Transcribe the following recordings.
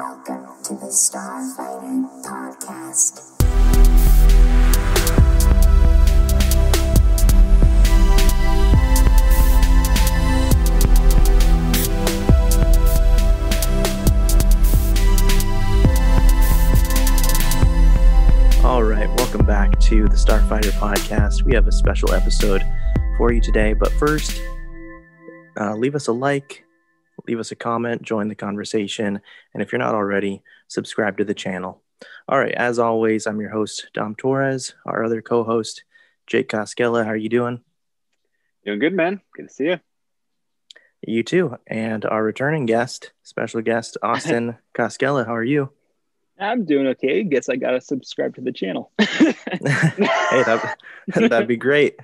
Welcome to the Starfighter Podcast. All right, welcome back to the Starfighter podcast. We have a special episode for you today, but first, uh, leave us a like, leave us a comment, join the conversation, and if you're not already, subscribe to the channel. All right, as always, I'm your host Dom Torres. Our other co-host Jake Koskela. How are you doing? Doing good, man. Good to see you. You too, and our returning guest, special guest Austin Koskela. How are you? I'm doing okay. Guess I gotta subscribe to the channel. hey, that, that'd be great.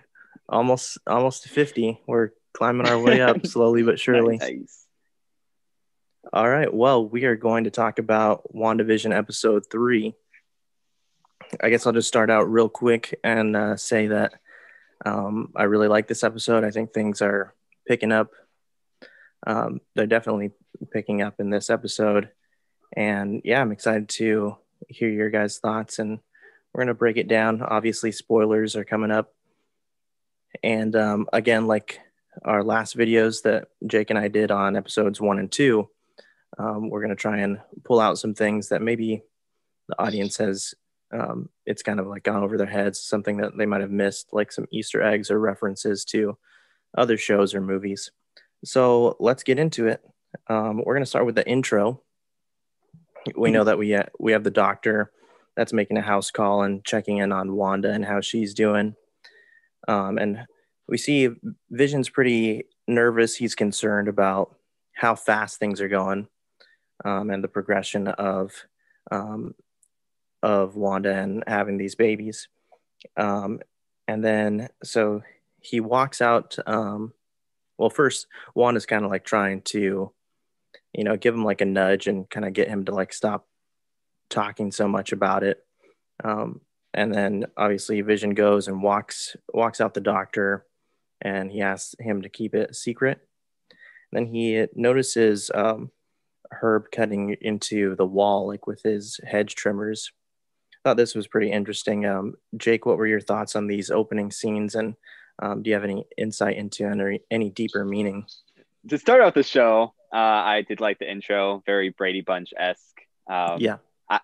Almost, almost fifty. We're climbing our way up slowly but surely. Nice. All right. Well, we are going to talk about WandaVision episode three. I guess I'll just start out real quick and uh, say that um, I really like this episode. I think things are picking up. Um, they're definitely picking up in this episode. And yeah, I'm excited to hear your guys' thoughts. And we're going to break it down. Obviously, spoilers are coming up. And um, again, like our last videos that Jake and I did on episodes one and two, um, we're going to try and pull out some things that maybe the audience has um, it's kind of like gone over their heads something that they might have missed like some easter eggs or references to other shows or movies. So let's get into it. Um, we're going to start with the intro. We know that we uh, we have the doctor that's making a house call and checking in on wanda and how she's doing. Um, and we see vision's pretty nervous. He's concerned about how fast things are going um, and the progression of um, of Wanda and having these babies. Um, and then so he walks out. Um, well, first Wanda's kind of like trying to, you know, give him like a nudge and kind of get him to like stop talking so much about it. Um, and then obviously Vision goes and walks walks out the doctor, and he asks him to keep it secret. And then he notices um, Herb cutting into the wall, like with his hedge trimmers. Thought this was pretty interesting. Um, Jake, what were your thoughts on these opening scenes, and um, do you have any insight into any, any deeper meaning? To start out the show, uh, I did like the intro, very Brady Bunch esque. Um, yeah. I,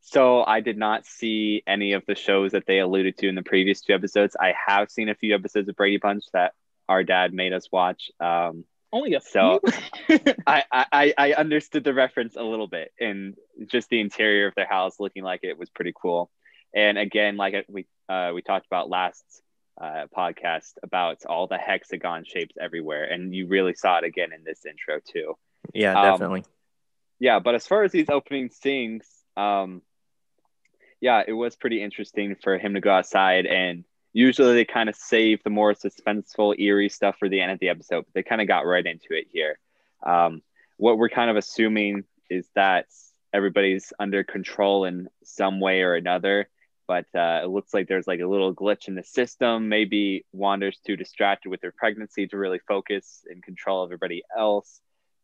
so I did not see any of the shows that they alluded to in the previous two episodes. I have seen a few episodes of Brady Bunch that our dad made us watch. Um, Only a So- I, I I understood the reference a little bit, and just the interior of their house looking like it was pretty cool. And again, like we uh, we talked about last uh, podcast about all the hexagon shapes everywhere, and you really saw it again in this intro too. Yeah, Um, definitely. Yeah, but as far as these opening scenes, um, yeah, it was pretty interesting for him to go outside and. Usually they kind of save the more suspenseful, eerie stuff for the end of the episode, but they kind of got right into it here. Um, what we're kind of assuming is that everybody's under control in some way or another, but uh, it looks like there's like a little glitch in the system. Maybe Wanda's too distracted with her pregnancy to really focus and control everybody else.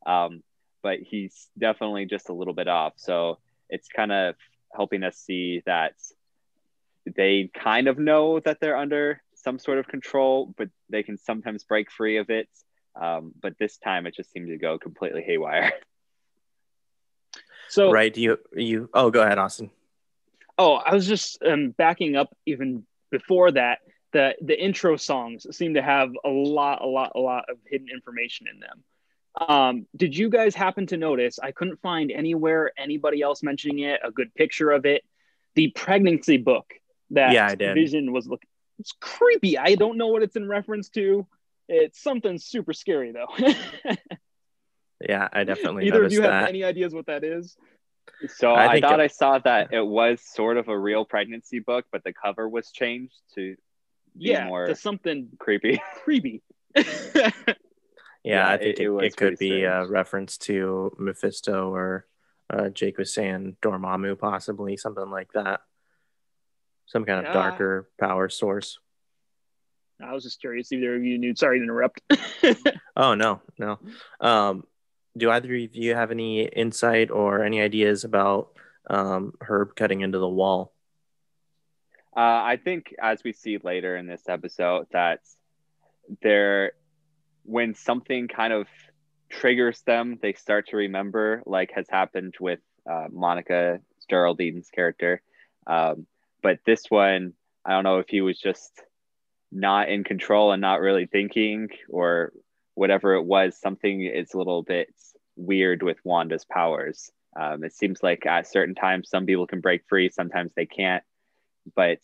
Um, but he's definitely just a little bit off. So it's kind of helping us see that they kind of know that they're under some sort of control, but they can sometimes break free of it. Um, but this time it just seemed to go completely haywire. so right? You you? Oh, go ahead, Austin. oh, I was just um, backing up even before that. The the intro songs seem to have a lot, a lot, a lot of hidden information in them. Um, did you guys happen to notice? I couldn't find anywhere anybody else mentioning it. A good picture of it. The pregnancy book that Yeah, I did. Vision was looking. It's creepy. I don't know what it's in reference to. It's something super scary though. Yeah, I definitely Either of noticed you have any ideas what that is? So I I, thought it- I saw that it was sort of a real pregnancy book, but the cover was changed to be Yeah, more to something creepy. creepy. yeah, yeah, I think it- it, it was it could pretty be a reference to Mephisto or uh, Jake was saying Dormammu, possibly something like that. Some kind of darker power source. I was just curious. Either of you knew. Sorry to interrupt. Oh no, no. Um, do either of you have any insight or any ideas about um, Herb cutting into the wall? Uh, I think, as we see later in this episode, that there, when something kind of triggers them, they start to remember, like has happened with uh, Monica Geraldine's character. Um, but this one, I don't know if he was just not in control and not really thinking or whatever it was, something is a little bit weird with Wanda's powers. Um, it seems like at certain times, some people can break free, sometimes they can't. But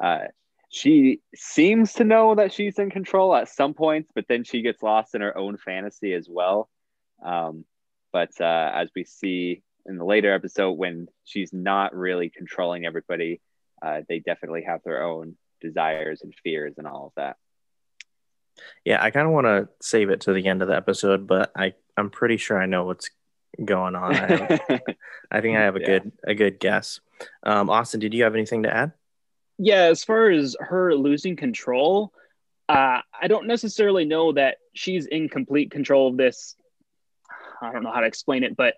uh, she seems to know that she's in control at some points, but then she gets lost in her own fantasy as well. Um, but uh, as we see in the later episode, when she's not really controlling everybody, uh, they definitely have their own desires and fears and all of that. Yeah, I kind of want to save it to the end of the episode, but I I'm pretty sure I know what's going on. I, have, I think I have a yeah. good a good guess. Um, Austin, did you have anything to add? Yeah, as far as her losing control, uh, I don't necessarily know that she's in complete control of this. I don't know how to explain it, but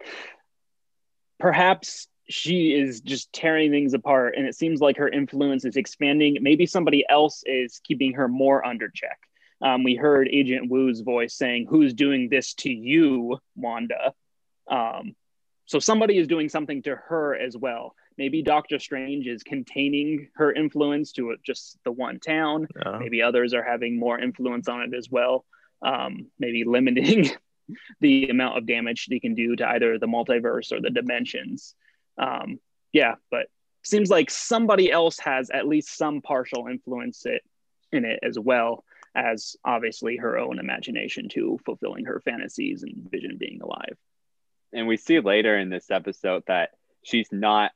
perhaps she is just tearing things apart, and it seems like her influence is expanding. Maybe somebody else is keeping her more under check. Um, we heard Agent Woo's voice saying, "Who's doing this to you, Wanda?" Um, so somebody is doing something to her as well. Maybe Doctor Strange is containing her influence to just the one town. Uh-huh. Maybe others are having more influence on it as well. Um, maybe limiting the amount of damage they can do to either the multiverse or the dimensions. Um, yeah, but seems like somebody else has at least some partial influence it, in it as well as obviously her own imagination to fulfilling her fantasies and vision being alive. And we see later in this episode that she's not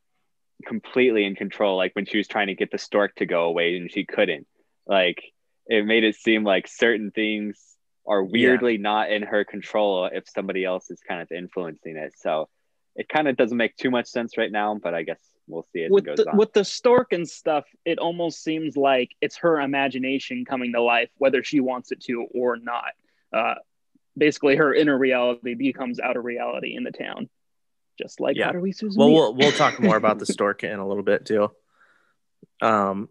completely in control, like when she was trying to get the stork to go away and she couldn't. Like it made it seem like certain things are weirdly yeah. not in her control if somebody else is kind of influencing it. So it kind of doesn't make too much sense right now, but I guess we'll see as with it goes the, on. With the stork and stuff, it almost seems like it's her imagination coming to life, whether she wants it to or not. Uh, basically, her inner reality becomes outer reality in the town, just like yeah. Well, we'll we'll talk more about the stork in a little bit too. Um,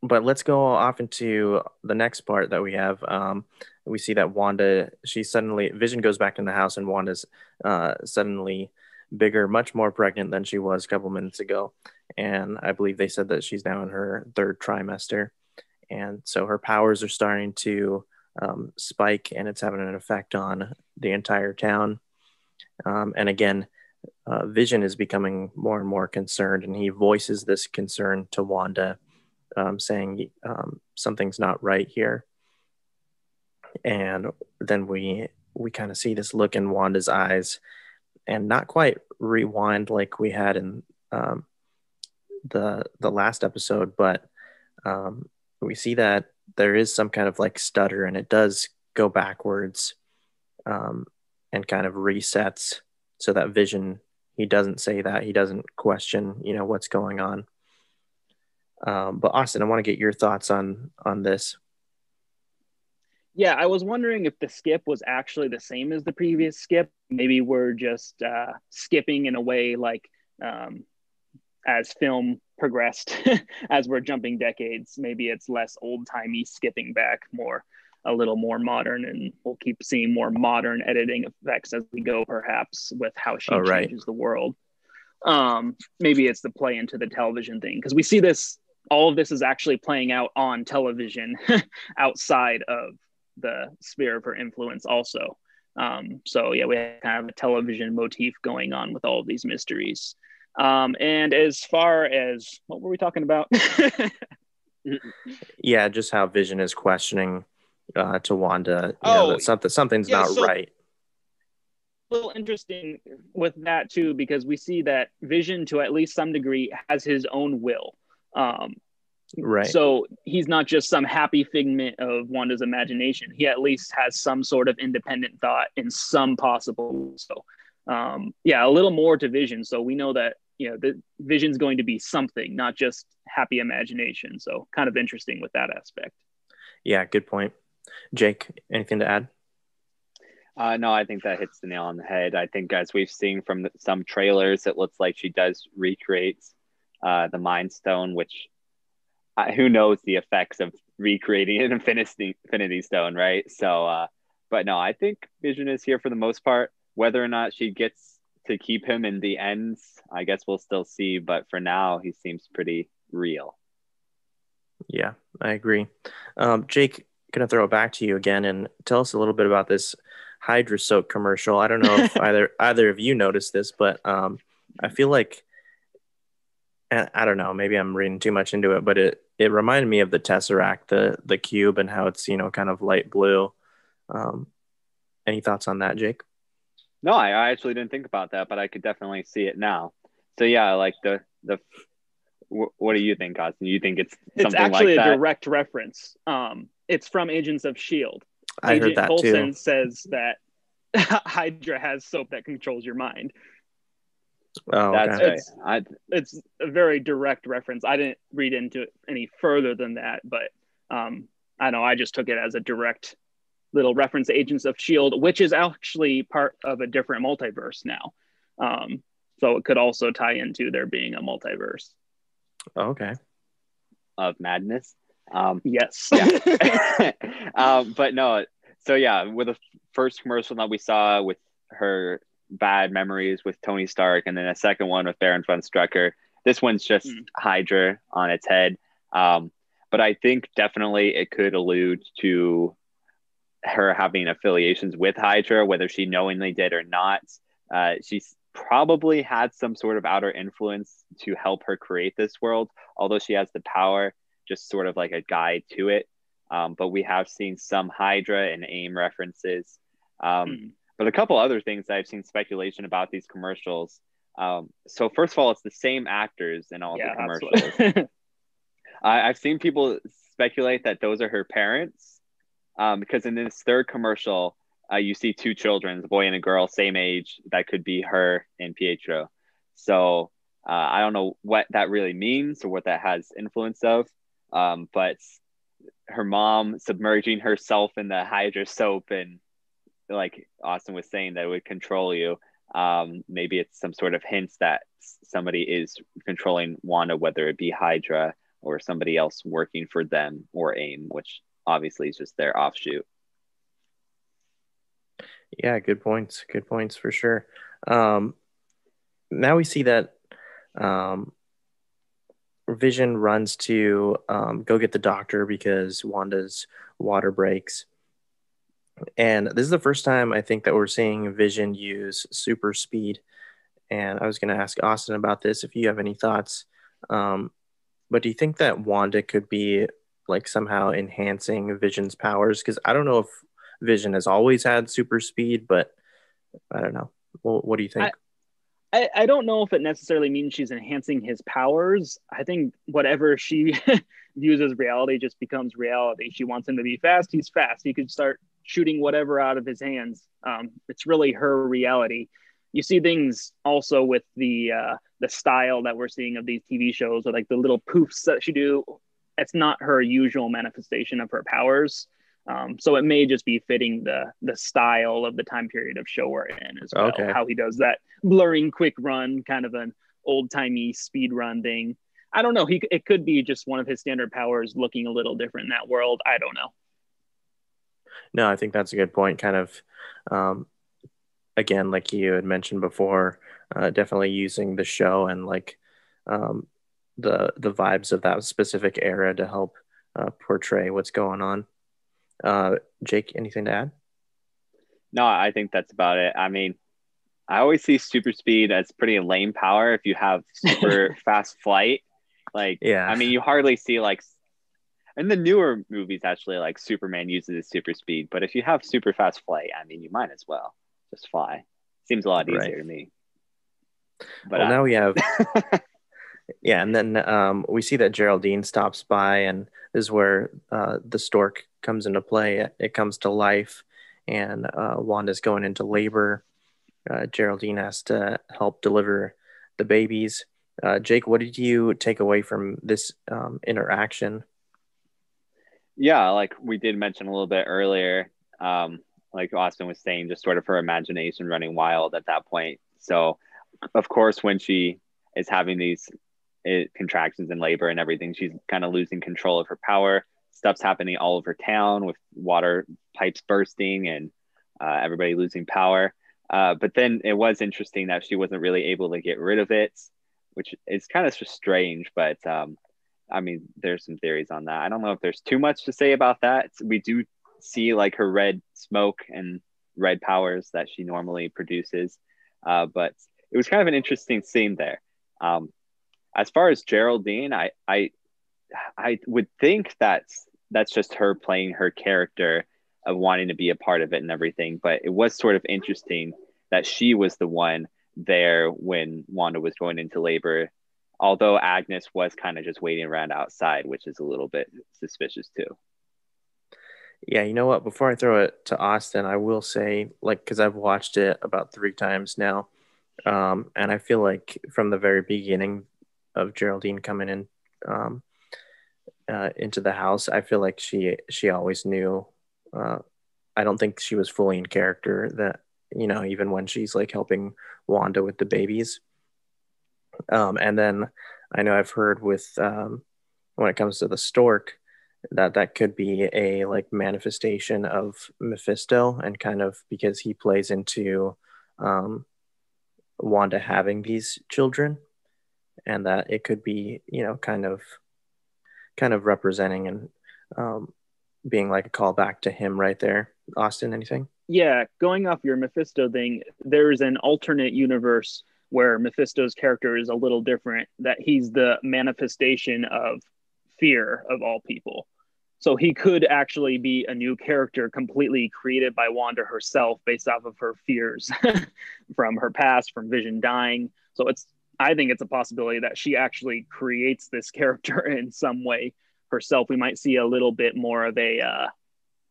but let's go off into the next part that we have. Um, we see that Wanda, she suddenly Vision goes back in the house, and Wanda's uh, suddenly bigger, much more pregnant than she was a couple minutes ago. And I believe they said that she's now in her third trimester. And so her powers are starting to um, spike and it's having an effect on the entire town. Um, and again, uh, Vision is becoming more and more concerned, and he voices this concern to Wanda, um, saying um, something's not right here. And then we we kind of see this look in Wanda's eyes, and not quite rewind like we had in um, the the last episode, but um, we see that there is some kind of like stutter, and it does go backwards um, and kind of resets so that Vision he doesn't say that he doesn't question you know what's going on. Um, but Austin, I want to get your thoughts on on this. Yeah, I was wondering if the skip was actually the same as the previous skip. Maybe we're just uh, skipping in a way like um, as film progressed, as we're jumping decades. Maybe it's less old timey skipping back, more a little more modern, and we'll keep seeing more modern editing effects as we go, perhaps with how she oh, right. changes the world. Um, maybe it's the play into the television thing because we see this. All of this is actually playing out on television outside of the sphere of her influence also. Um, so yeah, we have kind of a television motif going on with all of these mysteries. Um, and as far as what were we talking about? yeah, just how Vision is questioning uh, to Wanda, you oh, know, that something something's yeah, not so right. A little interesting with that too, because we see that Vision, to at least some degree, has his own will. Um, Right. So he's not just some happy figment of Wanda's imagination. He at least has some sort of independent thought in some possible. So, um, yeah, a little more to Vision. So we know that you know the Vision's going to be something, not just happy imagination. So kind of interesting with that aspect. Yeah, good point. Jake, anything to add? Uh, no, I think that hits the nail on the head. I think as we've seen from the, some trailers, it looks like she does recreate uh, the Mind Stone, which uh, who knows the effects of recreating an Infinity, Infinity Stone, right? So, uh, but no, I think Vision is here for the most part. Whether or not she gets to keep him in the ends, I guess we'll still see. But for now, he seems pretty real. Yeah, I agree. Um, Jake, gonna throw it back to you again and tell us a little bit about this Hydra soap commercial. I don't know if either either of you noticed this, but um, I feel like I don't know. Maybe I'm reading too much into it, but it it reminded me of the Tesseract, the the cube, and how it's you know kind of light blue. Um, any thoughts on that, Jake? No, I, I actually didn't think about that, but I could definitely see it now. So yeah, like the the what do you think, Austin? You think it's it's actually like a direct reference. Um, it's from Agents of Shield. I Agent heard that Coulson too. says that Hydra has soap that controls your mind. Oh, okay. that's it's, I, it's a very direct reference. I didn't read into it any further than that, but um, I know I just took it as a direct little reference to Agents of Shield, which is actually part of a different multiverse now. Um, so it could also tie into there being a multiverse. okay. Of madness. Um, yes. Yeah. um, but no. So yeah, with the first commercial that we saw with her bad memories with Tony Stark, and then a second one with Baron von Strucker. This one's just mm. Hydra on its head. Um, but I think definitely it could allude to her having affiliations with Hydra, whether she knowingly did or not. Uh, she's probably had some sort of outer influence to help her create this world, although she has the power, just sort of like a guide to it. Um, but we have seen some Hydra and AIM references. Um, mm. But a couple other things I've seen speculation about these commercials. Um, so first of all, it's the same actors in all yeah, the commercials. I, have seen people speculate that those are her parents, um, because in this third commercial, uh, you see two children, a boy and a girl, same age. That could be her and Pietro. So uh, I don't know what that really means or what that has influence of, um, but her mom submerging herself in the Hydra soap and like Austin was saying, that it would control you. Um, maybe it's some sort of hints that somebody is controlling Wanda, whether it be Hydra or somebody else working for them or AIM, which obviously is just their offshoot. Yeah, good points. Good points for sure. Um, now we see that um, Vision runs to um, go get the doctor because Wanda's water breaks. And this is the first time I think that we're seeing Vision use super speed. And I was going to ask Austin about this if you have any thoughts. Um, but do you think that Wanda could be like somehow enhancing Vision's powers? Because I don't know if Vision has always had super speed, but I don't know. Well, what do you think? I, I, I don't know if it necessarily means she's enhancing his powers. I think whatever she views as reality just becomes reality. She wants him to be fast. He's fast. He could start shooting whatever out of his hands. Um, it's really her reality. You see things also with the uh, the style that we're seeing of these TV shows, or like the little poofs that she do. It's not her usual manifestation of her powers. Um, so it may just be fitting the the style of the time period of show we're in as well. Okay. How he does that blurring quick run, kind of an old timey speed run thing. I don't know. He it could be just one of his standard powers looking a little different in that world. I don't know. No, I think that's a good point. Kind of, um, again, like you had mentioned before, uh, definitely using the show and like um, the the vibes of that specific era to help uh, portray what's going on. Uh, Jake, anything to add? No, I think that's about it. I mean, I always see super speed as pretty lame power if you have super fast flight. Like, yeah, I mean, you hardly see like in the newer movies actually like superman uses his super speed but if you have super fast flight i mean you might as well just fly. Seems a lot easier right. to me. But well, uh, now we have yeah and then um, we see that geraldine stops by and this is where uh, the stork comes into play. It, it comes to life and uh, wanda's going into labor. Uh, geraldine has to help deliver the babies. Uh, jake what did you take away from this um, interaction yeah, like we did mention a little bit earlier, um, like Austin was saying, just sort of her imagination running wild at that point. So, of course, when she is having these it, contractions and labor and everything, she's kind of losing control of her power. Stuff's happening all over town with water pipes bursting and uh, everybody losing power. Uh, but then it was interesting that she wasn't really able to get rid of it, which is kind of strange. But um, I mean, there's some theories on that. I don't know if there's too much to say about that. We do see like her red smoke and red powers that she normally produces, uh, but it was kind of an interesting scene there. Um, as far as Geraldine, I I I would think that's that's just her playing her character of wanting to be a part of it and everything. But it was sort of interesting that she was the one there when Wanda was going into labor, although Agnes was kind of just waiting around outside, which is a little bit suspicious too. Yeah, you know what? Before I throw it to Austin, I will say, like, because I've watched it about three times now, um, and I feel like from the very beginning of Geraldine coming in um, uh, into the house, I feel like she she always knew uh, I don't think she was fully in character that, you know, even when she's like helping Wanda with the babies. Um, and then I know I've heard with, um, when it comes to the stork, that that could be a like manifestation of Mephisto and kind of because he plays into um, Wanda having these children and that it could be, you know, kind of kind of representing and um, being like a callback to him right there. Austin, anything? Yeah, going off your Mephisto thing, there's an alternate universe where Mephisto's character is a little different, that he's the manifestation of fear of all people. So he could actually be a new character completely created by Wanda herself based off of her fears from her past, from Vision dying. So it's I think it's a possibility that she actually creates this character in some way herself, we might see a little bit more of a uh,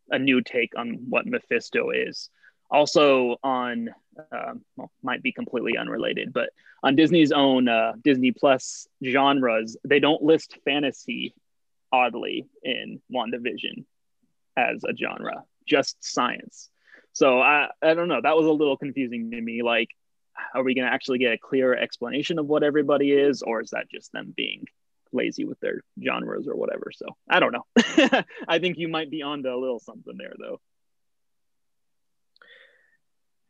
a new take on what Mephisto is. Also on uh, well, might be completely unrelated, but on Disney's own uh, Disney Plus genres, they don't list fantasy oddly in WandaVision as a genre, just science. So I I don't know. That was a little confusing to me. Like, are we going to actually get a clear explanation of what everybody is, or is that just them being lazy with their genres or whatever. So I don't know. I think you might be onto a little something there though.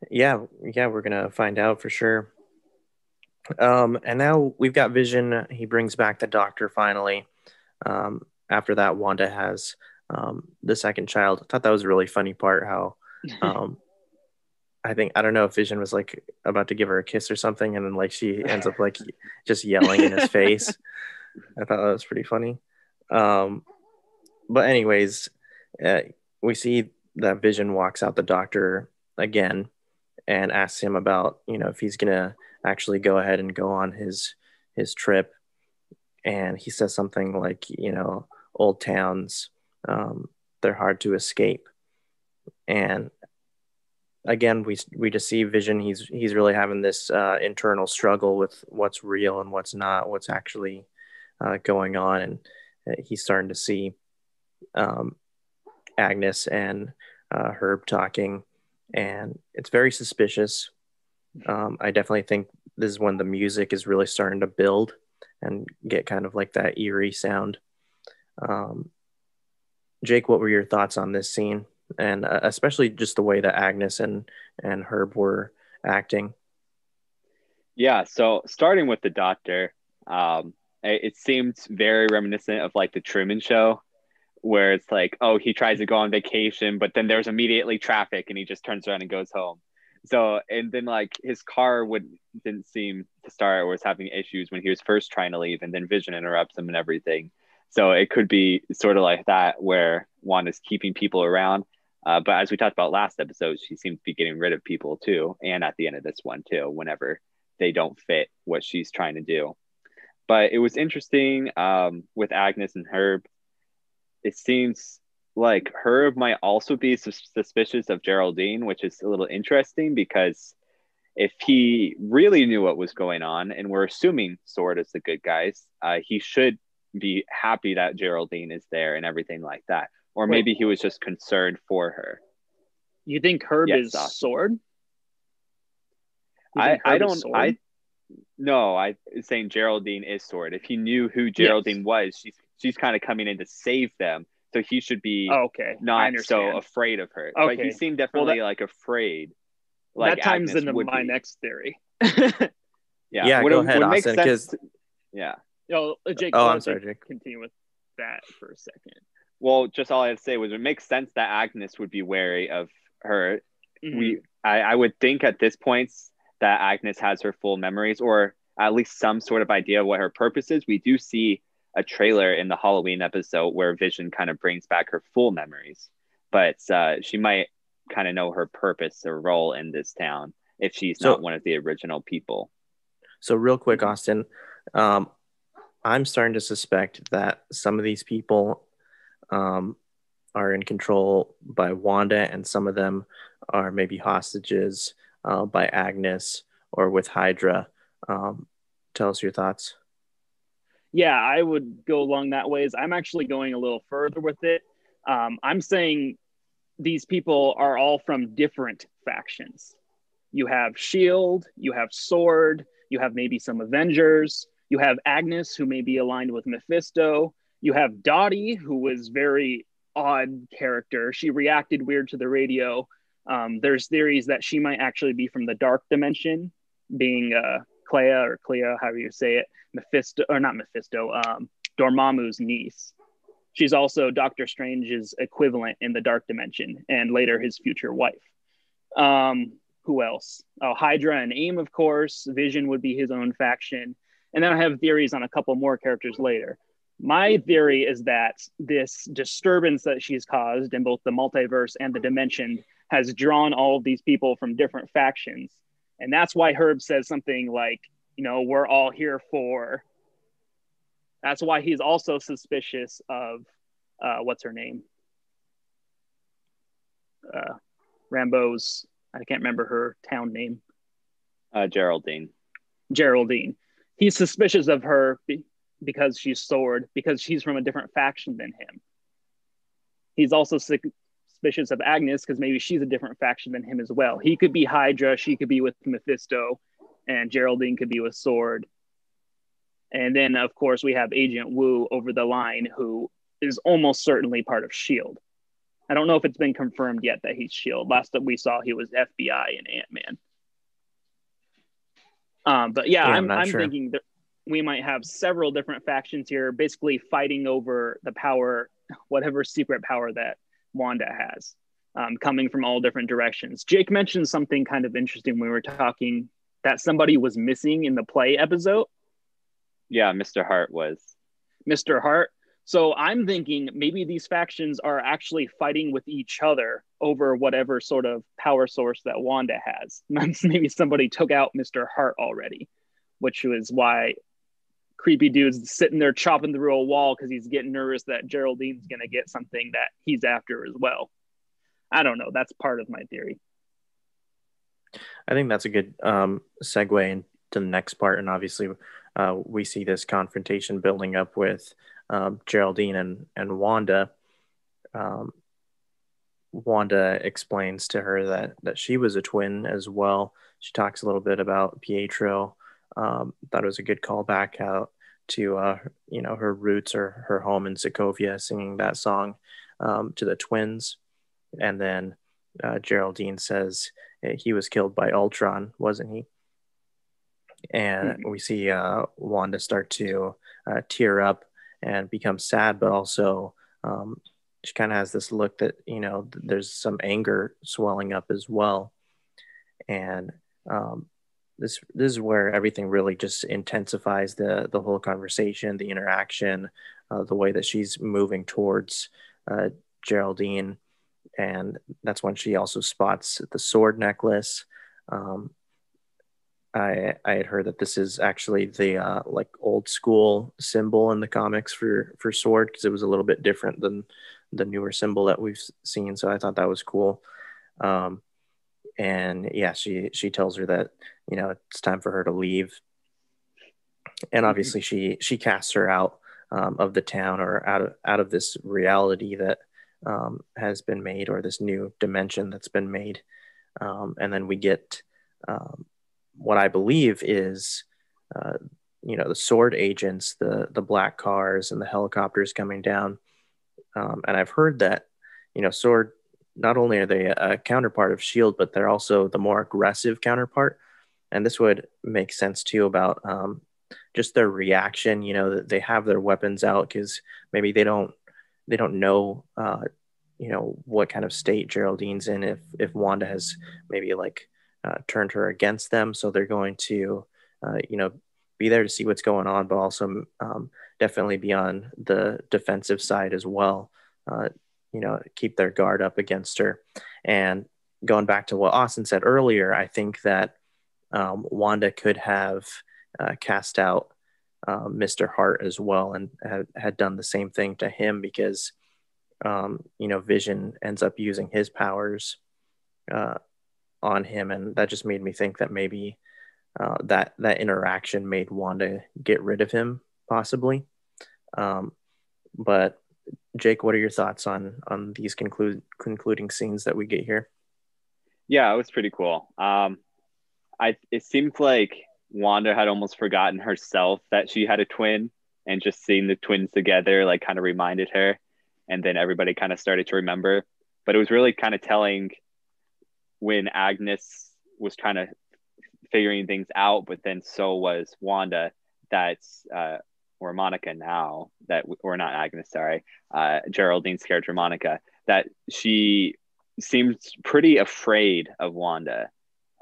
Yeah, yeah, we're gonna find out for sure. Um, and now we've got Vision. He brings back the Doctor finally. Um, after that, Wanda has um, the second child. I thought that was a really funny part. How um, I think I don't know if Vision was like about to give her a kiss or something, and then like she ends up like just yelling in his face. I thought that was pretty funny. Um, but anyways, uh, we see that Vision walks out the doctor again and asks him about you know if he's gonna actually go ahead and go on his his trip, and he says something like you know old towns um, they're hard to escape, and again we we just see Vision he's he's really having this uh, internal struggle with what's real and what's not, what's actually uh, going on, and uh, he's starting to see um, Agnes and uh, Herb talking, and it's very suspicious. Um, I definitely think this is when the music is really starting to build and get kind of like that eerie sound. Um, Jake, what were your thoughts on this scene, and uh, especially just the way that Agnes and and Herb were acting? Yeah, so starting with the doctor, um, it seemed very reminiscent of like the Truman Show, where it's like, oh, he tries to go on vacation, but then there's immediately traffic, and he just turns around and goes home. So, and then like his car would didn't seem to start or was having issues when he was first trying to leave, and then Vision interrupts him and everything. So it could be sort of like that, where Wanda's keeping people around. Uh, but as we talked about last episode, she seems to be getting rid of people too, and at the end of this one too, whenever they don't fit what she's trying to do. But it was interesting um, with Agnes and Herb. It seems like Herb might also be suspicious of Geraldine, which is a little interesting because if he really knew what was going on, and we're assuming Sword is the good guys, uh, he should be happy that Geraldine is there and everything like that. Or maybe he was just concerned for her. You think Herb Yes, is Austin. sword? I, I don't Sword? I no I saying Geraldine is sword. If he knew who Geraldine was, she's she's kind of coming in to save them, so he should be Oh, okay. Not so afraid of her. But Okay. he seemed Well, definitely like afraid. Like that ties Agnes into my be. next theory. Yeah, Yeah, would, go would ahead, make Austin, sense 'cause- to- yeah. Yo, uh, Jake, Oh, I'm sorry, you Jake. Continue with that for a second. Well, just all I had to say was it makes sense that Agnes would be wary of her. Mhm. We I, I would think at this point that Agnes has her full memories or at least some sort of idea of what her purpose is. We do see a trailer in the Halloween episode where Vision kind of brings back her full memories, but uh, she might kind of know her purpose or role in this town if she's So- not one of the original people. So real quick. Austin, um, I'm starting to suspect that some of these people um, are in control by Wanda, and some of them are maybe hostages uh, by Agnes or with Hydra. Um, tell us your thoughts. Yeah, I would go along that ways. I'm actually going a little further with it. Um, I'm saying these people are all from different factions. You have Shield, you have Sword, you have maybe some Avengers, you have Agnes, who may be aligned with Mephisto, you have Dottie, who was very odd character. She reacted weird to the radio. Um, there's theories that she might actually be from the dark dimension, being uh, Clea or Clea, however you say it, Mephisto or not Mephisto, um, Dormammu's niece. She's also Doctor Strange's equivalent in the dark dimension, and later his future wife. Um, who else? Oh, Hydra and AIM, of course. Vision would be his own faction, and then I have theories on a couple more characters later. My theory is that this disturbance that she's caused in both the multiverse and the dimension has drawn all of these people from different factions. And that's why Herb says something like, you know, we're all here for. That's why he's also suspicious of uh, what's her name? Uh, Rambeau's, I can't remember her town name. Uh, Geraldine. Geraldine. He's suspicious of her be- because she's sword, because she's from a different faction than him. He's also su- suspicious of Agnes because maybe she's a different faction than him as well. He could be Hydra, she could be with Mephisto, and Geraldine could be with Sword. And then, of course, we have Agent Woo over the line, who is almost certainly part of S.H.I.E.L.D. I don't know if it's been confirmed yet that he's S.H.I.E.L.D. Last that we saw, he was FBI and Ant Man. Um, but yeah, Yeah, I'm I'm, I'm sure. thinking that we might have several different factions here, basically fighting over the power, whatever secret power that Wanda has, um, coming from all different directions. Jake mentioned something kind of interesting when we were talking that somebody was missing in the play episode, Yeah, Mr. Hart was. Mr. Hart. So I'm thinking maybe these factions are actually fighting with each other over whatever sort of power source that Wanda has. maybe somebody took out Mr. Hart already, which was why creepy dude's sitting there chopping through a wall because he's getting nervous that Geraldine's going to get something that he's after as well. I don't know. That's part of my theory. I think that's a good um, segue into the next part. And obviously, uh, we see this confrontation building up with um, Geraldine and, and Wanda. Um, Wanda explains to her that, that she was a twin as well. She talks a little bit about Pietro. Um, thought it was a good callback out to uh, you know her roots or her home in Sokovia, singing that song um, to the twins, and then uh, Geraldine says uh, he was killed by Ultron, wasn't he? And Mhm. we see uh, Wanda start to uh, tear up and become sad, but also um, she kind of has this look that you know th- there's some anger swelling up as well, and um, this this is where everything really just intensifies the the whole conversation, the interaction, uh, the way that she's moving towards uh, Geraldine, and that's when she also spots the sword necklace. Um, I I had heard that this is actually the uh, like old school symbol in the comics for for sword because it was a little bit different than the newer symbol that we've seen. So I thought that was cool. Um, and yeah, she she tells her that you know it's time for her to leave, and obviously she she casts her out um, of the town or out of out of this reality that um, has been made or this new dimension that's been made. Um, and then we get um, what I believe is, uh, you know, the sword agents, the the black cars, and the helicopters coming down. Um, and I've heard that, you know, sword. Not only are they a counterpart of Shield, but they're also the more aggressive counterpart. And this would make sense too about um, just their reaction. You know, they have their weapons out because maybe they don't they don't know uh, you know what kind of state Geraldine's in if if Wanda has maybe like uh, turned her against them so they're going to uh, you know be there to see what's going on but also um, definitely be on the defensive side as well uh, you know keep their guard up against her and going back to what Austin said earlier I think that um, Wanda could have uh, cast out uh, Mr. Hart as well and had, had done the same thing to him because, um, you know, Vision ends up using his powers uh, on him. And that just made me think that maybe uh, that, that interaction made Wanda get rid of him, possibly. Um, but Jake, what are your thoughts on on these concluding scenes that we get here? Yeah, it was pretty cool. Um, I it seemed like Wanda had almost forgotten herself that she had a twin and just seeing the twins together like kind of reminded her and then everybody kind of started to remember but it was really kind of telling when Agnes was trying to figuring things out but then so was Wanda that's uh or Monica now that or not Agnes sorry uh Geraldine's character Monica that she seems pretty afraid of Wanda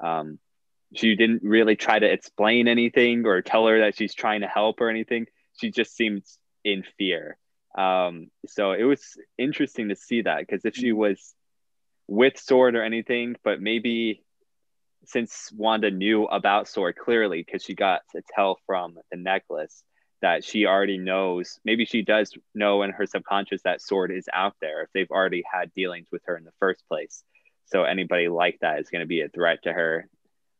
um she didn't really try to explain anything or tell her that she's trying to help or anything. She just seemed in fear. Um, so it was interesting to see that because if she was with Sword or anything, but maybe since Wanda knew about Sword clearly because she got to tell from the necklace that she already knows, maybe she does know in her subconscious that Sword is out there if they've already had dealings with her in the first place. So anybody like that is going to be a threat to her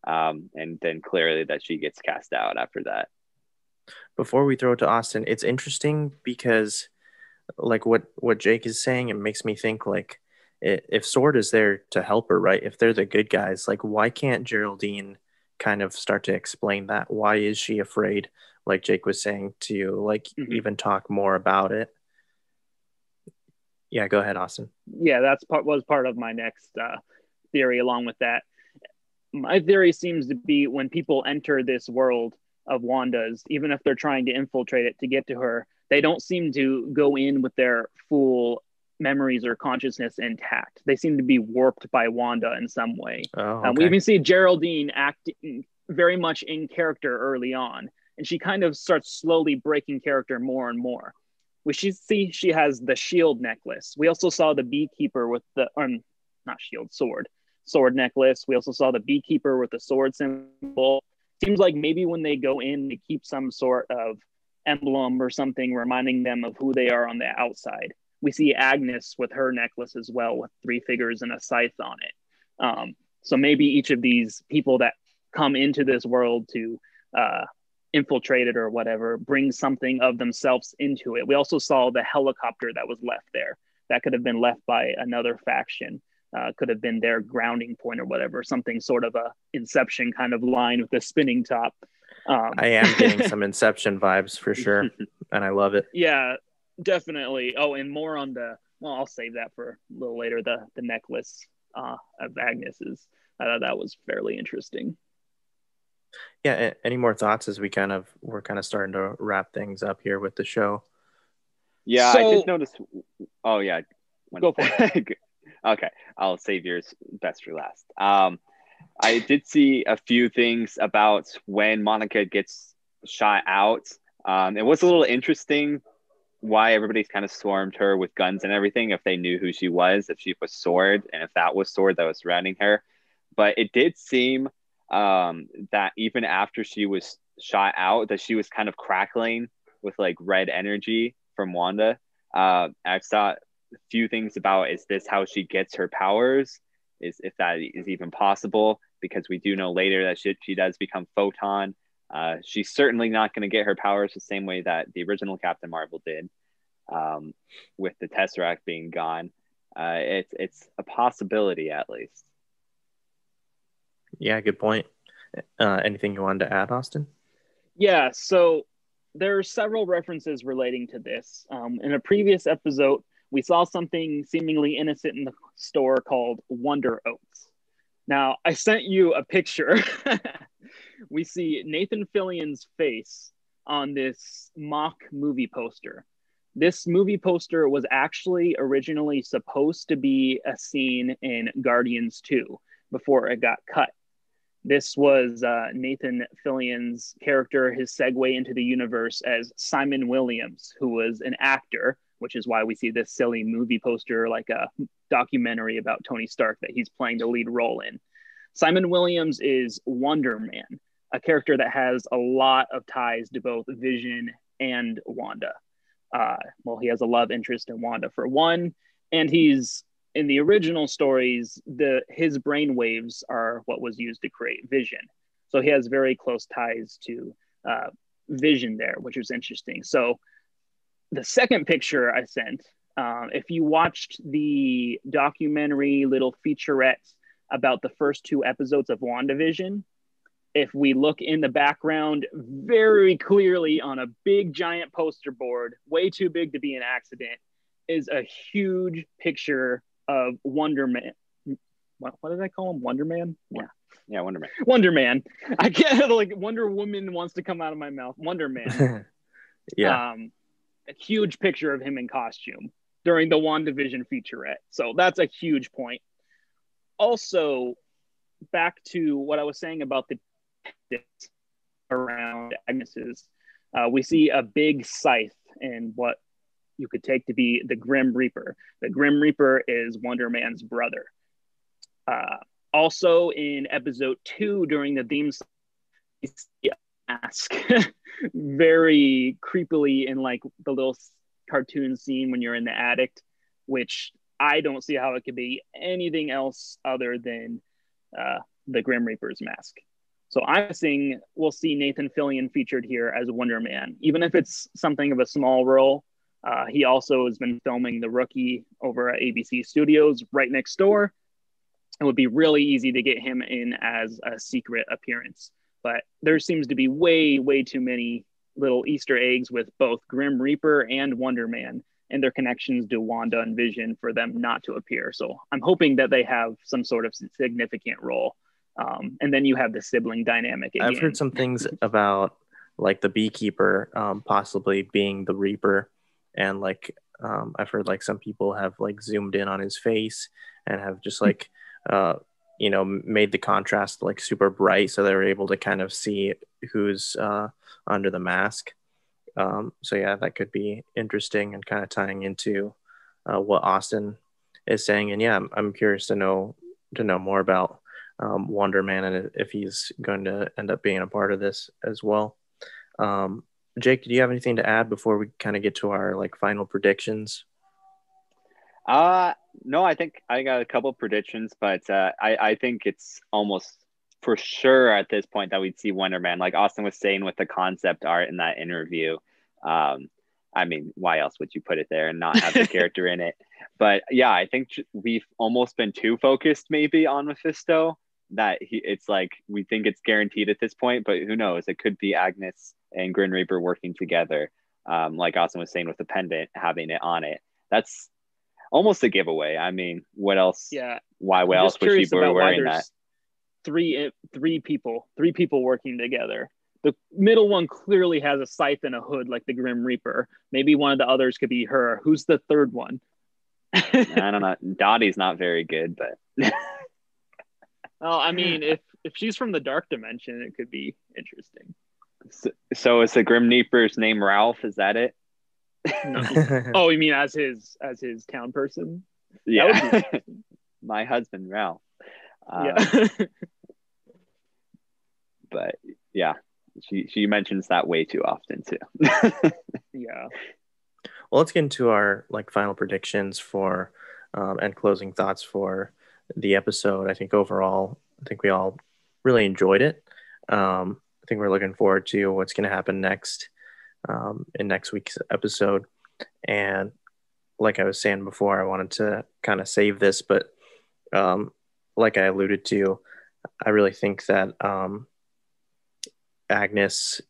um, and then clearly that she gets cast out after that. Before we throw it to Austin, it's interesting because, like what what Jake is saying, it makes me think like if Sword is there to help her, right? If they're the good guys, like why can't Geraldine kind of start to explain that? Why is she afraid? Like Jake was saying to you, like mm-hmm. even talk more about it. Yeah, go ahead, Austin. Yeah, that's part was part of my next uh, theory. Along with that, my theory seems to be when people enter this world of Wanda's, even if they're trying to infiltrate it to get to her, they don't seem to go in with their full memories or consciousness intact. They seem to be warped by Wanda in some way. Oh, okay. um, we even see Geraldine acting very much in character early on, and she kind of starts slowly breaking character more and more. We see she has the shield necklace. We also saw the beekeeper with the um, not shield sword sword necklace. We also saw the beekeeper with the sword symbol. Seems like maybe when they go in, they keep some sort of emblem or something reminding them of who they are on the outside. We see Agnes with her necklace as well, with three figures and a scythe on it. Um, so maybe each of these people that come into this world to uh, infiltrate it or whatever bring something of themselves into it. We also saw the helicopter that was left there. That could have been left by another faction uh, could have been their grounding point or whatever, something sort of a Inception kind of line with the spinning top. Um, I am getting some Inception vibes for sure, and I love it. Yeah, definitely. Oh, and more on the. Well, I'll save that for a little later. The the necklace uh, of Agnes's. I thought that was fairly interesting. Yeah. Any more thoughts as we kind of we're kind of starting to wrap things up here with the show? Yeah, so, I did notice. Oh yeah, go for it. Okay, I'll save yours best for last. Um, I did see a few things about when Monica gets shot out. Um, it was a little interesting why everybody's kind of swarmed her with guns and everything if they knew who she was, if she was Sword, and if that was Sword that was surrounding her. But it did seem um, that even after she was shot out, that she was kind of crackling with like red energy from Wanda. Uh, I've thought a few things about is this how she gets her powers? Is if that is even possible? Because we do know later that she, she does become photon. Uh, she's certainly not going to get her powers the same way that the original Captain Marvel did, um, with the Tesseract being gone. uh, it's it's a possibility at least. Yeah, good point. Uh, anything you wanted to add, Austin? Yeah, so there are several references relating to this. Um, in a previous episode, we saw something seemingly innocent in the store called Wonder Oats. Now, I sent you a picture. we see Nathan Fillion's face on this mock movie poster. This movie poster was actually originally supposed to be a scene in Guardians 2 before it got cut. This was uh, Nathan Fillion's character, his segue into the universe as Simon Williams, who was an actor, which is why we see this silly movie poster, like a documentary about Tony Stark that he's playing the lead role in. Simon Williams is Wonder Man, a character that has a lot of ties to both Vision and Wanda. Uh, well, he has a love interest in Wanda for one, and he's in the original stories, the his brain waves are what was used to create Vision. So he has very close ties to uh, Vision there, which is interesting. So the second picture I sent, um, if you watched the documentary little featurette about the first two episodes of WandaVision, if we look in the background very clearly on a big giant poster board, way too big to be an accident, is a huge picture of Wonder Man. What, what did I call him? Wonder Man? Yeah. Yeah, Wonder Man. Wonder Man. I get like Wonder Woman wants to come out of my mouth. Wonder Man. yeah. Um, a huge picture of him in costume during the WandaVision featurette. So that's a huge point. Also, back to what I was saying about the around Agnes's, uh, we see a big scythe in what you could take to be the Grim Reaper. The Grim Reaper is Wonder Man's brother. Uh, also, in episode two, during the theme song, mask very creepily in like the little cartoon scene when you're in the attic, which I don't see how it could be anything else other than uh, the Grim Reaper's mask. So I'm guessing we'll see Nathan Fillion featured here as Wonder Man, even if it's something of a small role. Uh, he also has been filming The Rookie over at ABC Studios right next door. It would be really easy to get him in as a secret appearance. But there seems to be way, way too many little Easter eggs with both Grim Reaper and Wonder Man and their connections to Wanda and Vision for them not to appear. So I'm hoping that they have some sort of significant role. Um, and then you have the sibling dynamic. Again. I've heard some things about like the beekeeper um, possibly being the Reaper and like um, I've heard like some people have like zoomed in on his face and have just like uh, you know made the contrast like super bright so they were able to kind of see who's uh, under the mask. Um, so yeah, that could be interesting and kind of tying into uh, what Austin is saying. And yeah, I'm, I'm curious to know to know more about um, Wonder Man and if he's going to end up being a part of this as well. Um, Jake, do you have anything to add before we kind of get to our like final predictions? Uh no, I think I got a couple predictions, but uh, I I think it's almost for sure at this point that we'd see Wonder Man, like Austin was saying with the concept art in that interview. Um, I mean, why else would you put it there and not have the character in it? But yeah, I think we've almost been too focused maybe on Mephisto that he, it's like we think it's guaranteed at this point, but who knows? It could be Agnes and Grim Reaper working together. Um, like Austin was saying with the pendant, having it on it. That's almost a giveaway. I mean, what else? Yeah. Why what else would she be wearing that? Three three people, three people working together. The middle one clearly has a scythe and a hood like the Grim Reaper. Maybe one of the others could be her. Who's the third one? I don't know. Dottie's not very good, but well, I mean, if if she's from the dark dimension, it could be interesting. So, so is the Grim Reaper's name Ralph? Is that it? No. oh, you mean as his as his town person? Yeah. My husband Ralph. Um, yeah. but yeah, she she mentions that way too often too. yeah. Well, let's get into our like final predictions for um, and closing thoughts for the episode. I think overall, I think we all really enjoyed it. Um, I think we're looking forward to what's going to happen next um, in next week's episode. And like I was saying before, I wanted to kind of save this, but um, like I alluded to, I really think that um, Agnes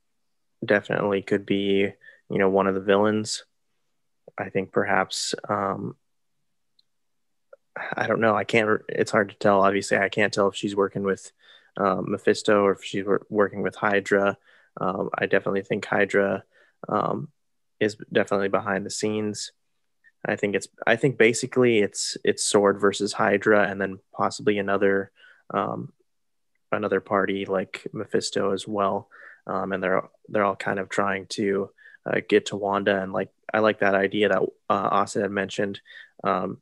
definitely could be, you know, one of the villains. I think perhaps um, I don't know. I can't. It's hard to tell. Obviously, I can't tell if she's working with um, Mephisto or if she's working with Hydra. Um, I definitely think Hydra um, is definitely behind the scenes. I think it's. I think basically it's it's Sword versus Hydra, and then possibly another um, another party like Mephisto as well. Um, and they're they're all kind of trying to uh, get to Wanda, and like I like that idea that uh, Austin had mentioned. Um,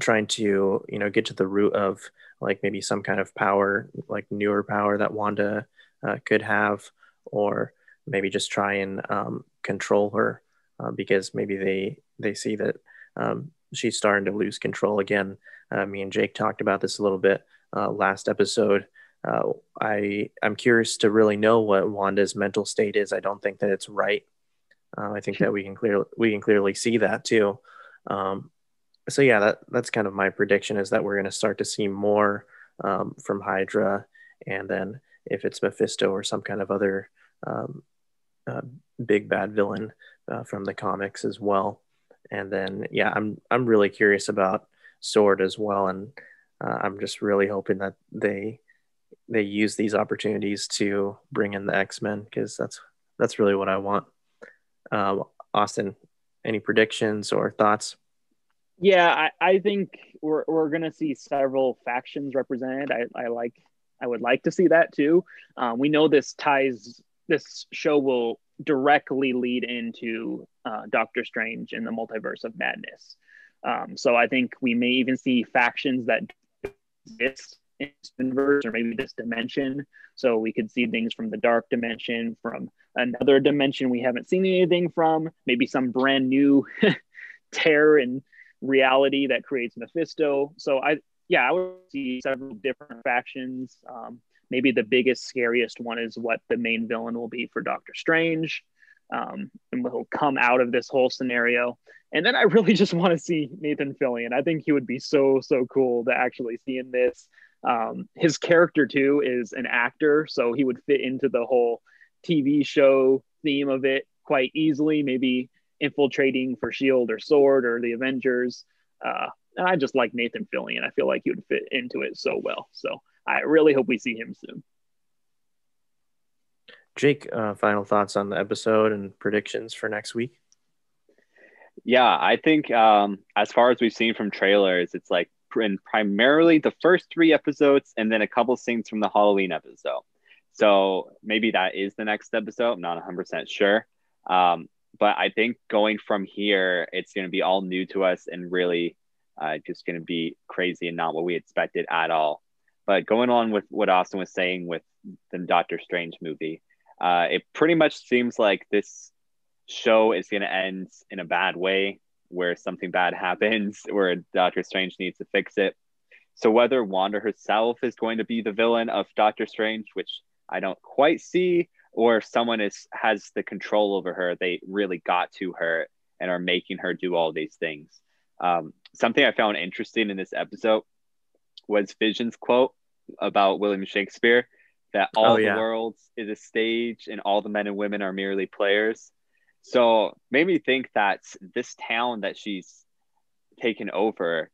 trying to you know get to the root of like maybe some kind of power like newer power that wanda uh, could have or maybe just try and um, control her uh, because maybe they they see that um, she's starting to lose control again. Uh, me and jake talked about this a little bit uh, last episode. Uh, i i'm curious to really know what wanda's mental state is. I don't think that it's right. Uh, i think that we can clearly we can clearly see that too. Um, so yeah, that that's kind of my prediction is that we're going to start to see more um, from Hydra, and then if it's Mephisto or some kind of other um, uh, big bad villain uh, from the comics as well. And then yeah, I'm I'm really curious about Sword as well, and uh, I'm just really hoping that they they use these opportunities to bring in the X Men because that's that's really what I want. Um, Austin, any predictions or thoughts? Yeah, I, I think we're, we're going to see several factions represented. I, I like I would like to see that too. Um, we know this ties this show will directly lead into uh, Doctor Strange in the multiverse of madness. Um, so I think we may even see factions that exist in this universe or maybe this dimension. So we could see things from the dark dimension, from another dimension we haven't seen anything from, maybe some brand new tear and reality that creates Mephisto. So I, yeah, I would see several different factions. Um, maybe the biggest, scariest one is what the main villain will be for Doctor Strange, um, and will come out of this whole scenario. And then I really just want to see Nathan Fillion. I think he would be so so cool to actually see in this. Um, his character too is an actor, so he would fit into the whole TV show theme of it quite easily. Maybe infiltrating for Shield or Sword or the Avengers. Uh, and I just like Nathan Fillion. I feel like he would fit into it so well. So I really hope we see him soon. Jake, uh, final thoughts on the episode and predictions for next week? Yeah, I think um, as far as we've seen from trailers, it's like in primarily the first three episodes and then a couple scenes from the Halloween episode. So maybe that is the next episode. I'm not 100% sure. Um, but I think going from here, it's going to be all new to us and really uh, just going to be crazy and not what we expected at all. But going on with what Austin was saying with the Doctor Strange movie, uh, it pretty much seems like this show is going to end in a bad way, where something bad happens, where Doctor Strange needs to fix it. So whether Wanda herself is going to be the villain of Doctor Strange, which I don't quite see, or if someone is has the control over her, they really got to her and are making her do all these things. Um, something I found interesting in this episode was Vision's quote about William Shakespeare that all oh, yeah. the world is a stage and all the men and women are merely players. So made me think that this town that she's taken over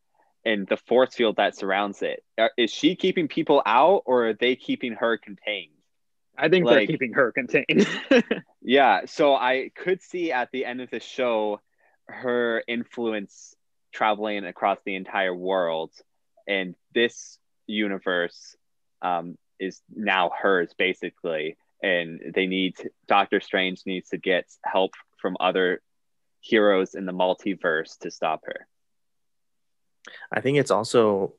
and the force field that surrounds it, is she keeping people out or are they keeping her contained? I think like, they're keeping her contained. yeah, so I could see at the end of the show her influence traveling across the entire world, and this universe um, is now hers basically. And they need Doctor Strange needs to get help from other heroes in the multiverse to stop her. I think it's also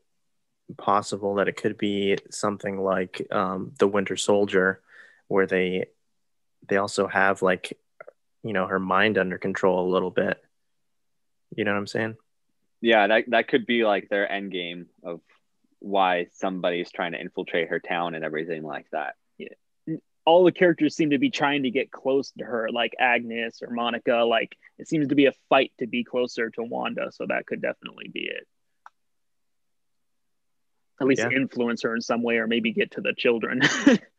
possible that it could be something like um, the Winter Soldier, where they they also have like you know her mind under control a little bit. You know what I'm saying? Yeah, that that could be like their end game of why somebody's trying to infiltrate her town and everything like that. Yeah. all the characters seem to be trying to get close to her, like Agnes or Monica. Like it seems to be a fight to be closer to Wanda, so that could definitely be it. At least Yeah. influence her in some way, or maybe get to the children.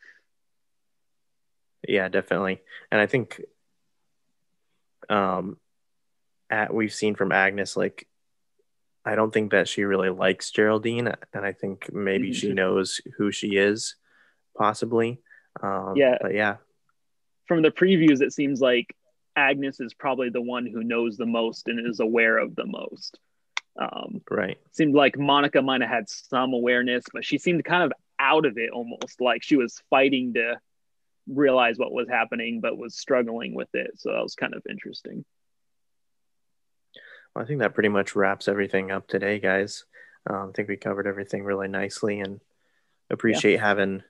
Yeah, definitely. And I think um at we've seen from Agnes like I don't think that she really likes Geraldine and I think maybe she knows who she is possibly. Um Yeah. but yeah, From the previews, it seems like Agnes is probably the one who knows the most and is aware of the most. Um, right. seemed like Monica might have had some awareness, but she seemed kind of out of it almost like she was fighting to realize what was happening, but was struggling with it. So that was kind of interesting. Well, I think that pretty much wraps everything up today, guys. Um, I think we covered everything really nicely and appreciate having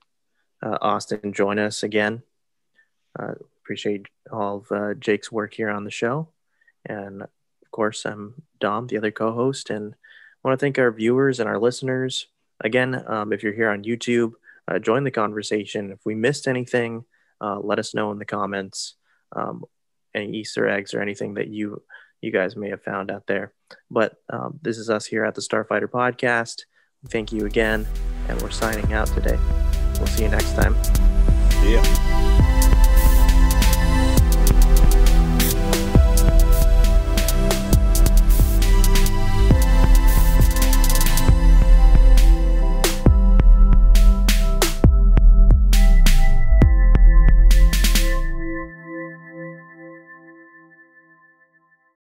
uh, Austin join us again. Uh, appreciate all of uh, Jake's work here on the show. And of course, I'm Dom, the other co host, and I want to thank our viewers and our listeners. Again, um, if you're here on YouTube, uh, join the conversation. If we missed anything, uh, let us know in the comments. Um, any Easter eggs or anything that you you guys may have found out there. But um, this is us here at the Starfighter Podcast. Thank you again, and we're signing out today. We'll see you next time. Yeah.